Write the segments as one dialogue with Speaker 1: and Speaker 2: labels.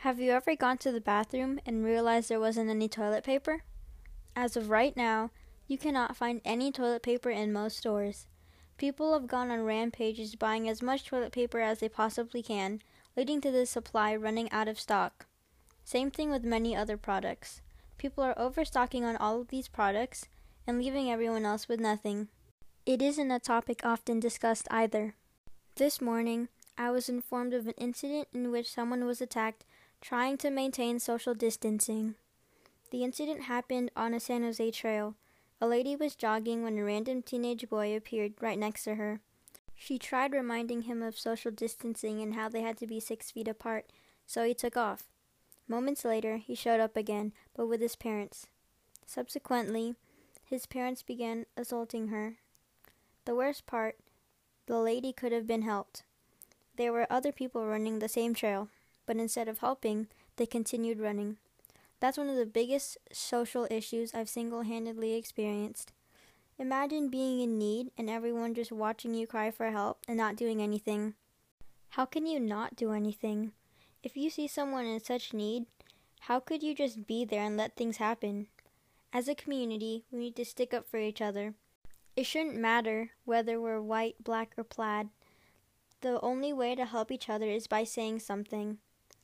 Speaker 1: Have you ever gone to the bathroom and realized there wasn't any toilet paper? As of right now, you cannot find any toilet paper in most stores. People have gone on rampages buying as much toilet paper as they possibly can, leading to the supply running out of stock. Same thing with many other products. People are overstocking on all of these products and leaving everyone else with nothing. It isn't a topic often discussed either. This morning, I was informed of an incident in which someone was attacked trying to maintain social distancing. The incident happened on a San Jose trail. A lady was jogging when a random teenage boy appeared right next to her. She tried reminding him of social distancing and how they had to be six feet apart, so he took off. Moments later, he showed up again, but with his parents. Subsequently, his parents began assaulting her. The worst part, the lady could have been helped. There were other people running the same trail, but instead of helping, they continued running. That's one of the biggest social issues I've single handedly experienced. Imagine being in need and everyone just watching you cry for help and not doing anything. How can you not do anything? If you see someone in such need, how could you just be there and let things happen? As a community, we need to stick up for each other. It shouldn't matter whether we're white, black, or plaid. The only way to help each other is by saying something.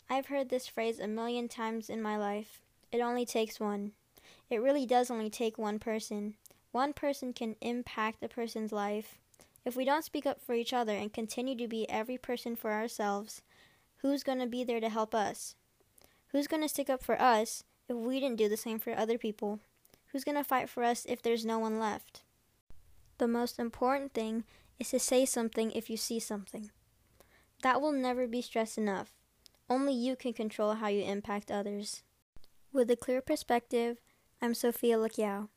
Speaker 1: I've heard this phrase a million times in my life. It only takes one. It really does only take one person. One person can impact a person's life. If we don't speak up for each other and continue to be every person for ourselves, who's going to be there to help us? Who's going to stick up for us if we didn't do the same for other people? Who's going to fight for us if there's no one left? The most important thing is to say something if you see something. That will never be stressed enough. Only you can control how you impact others. With a clear perspective, I'm Sophia Lakiao.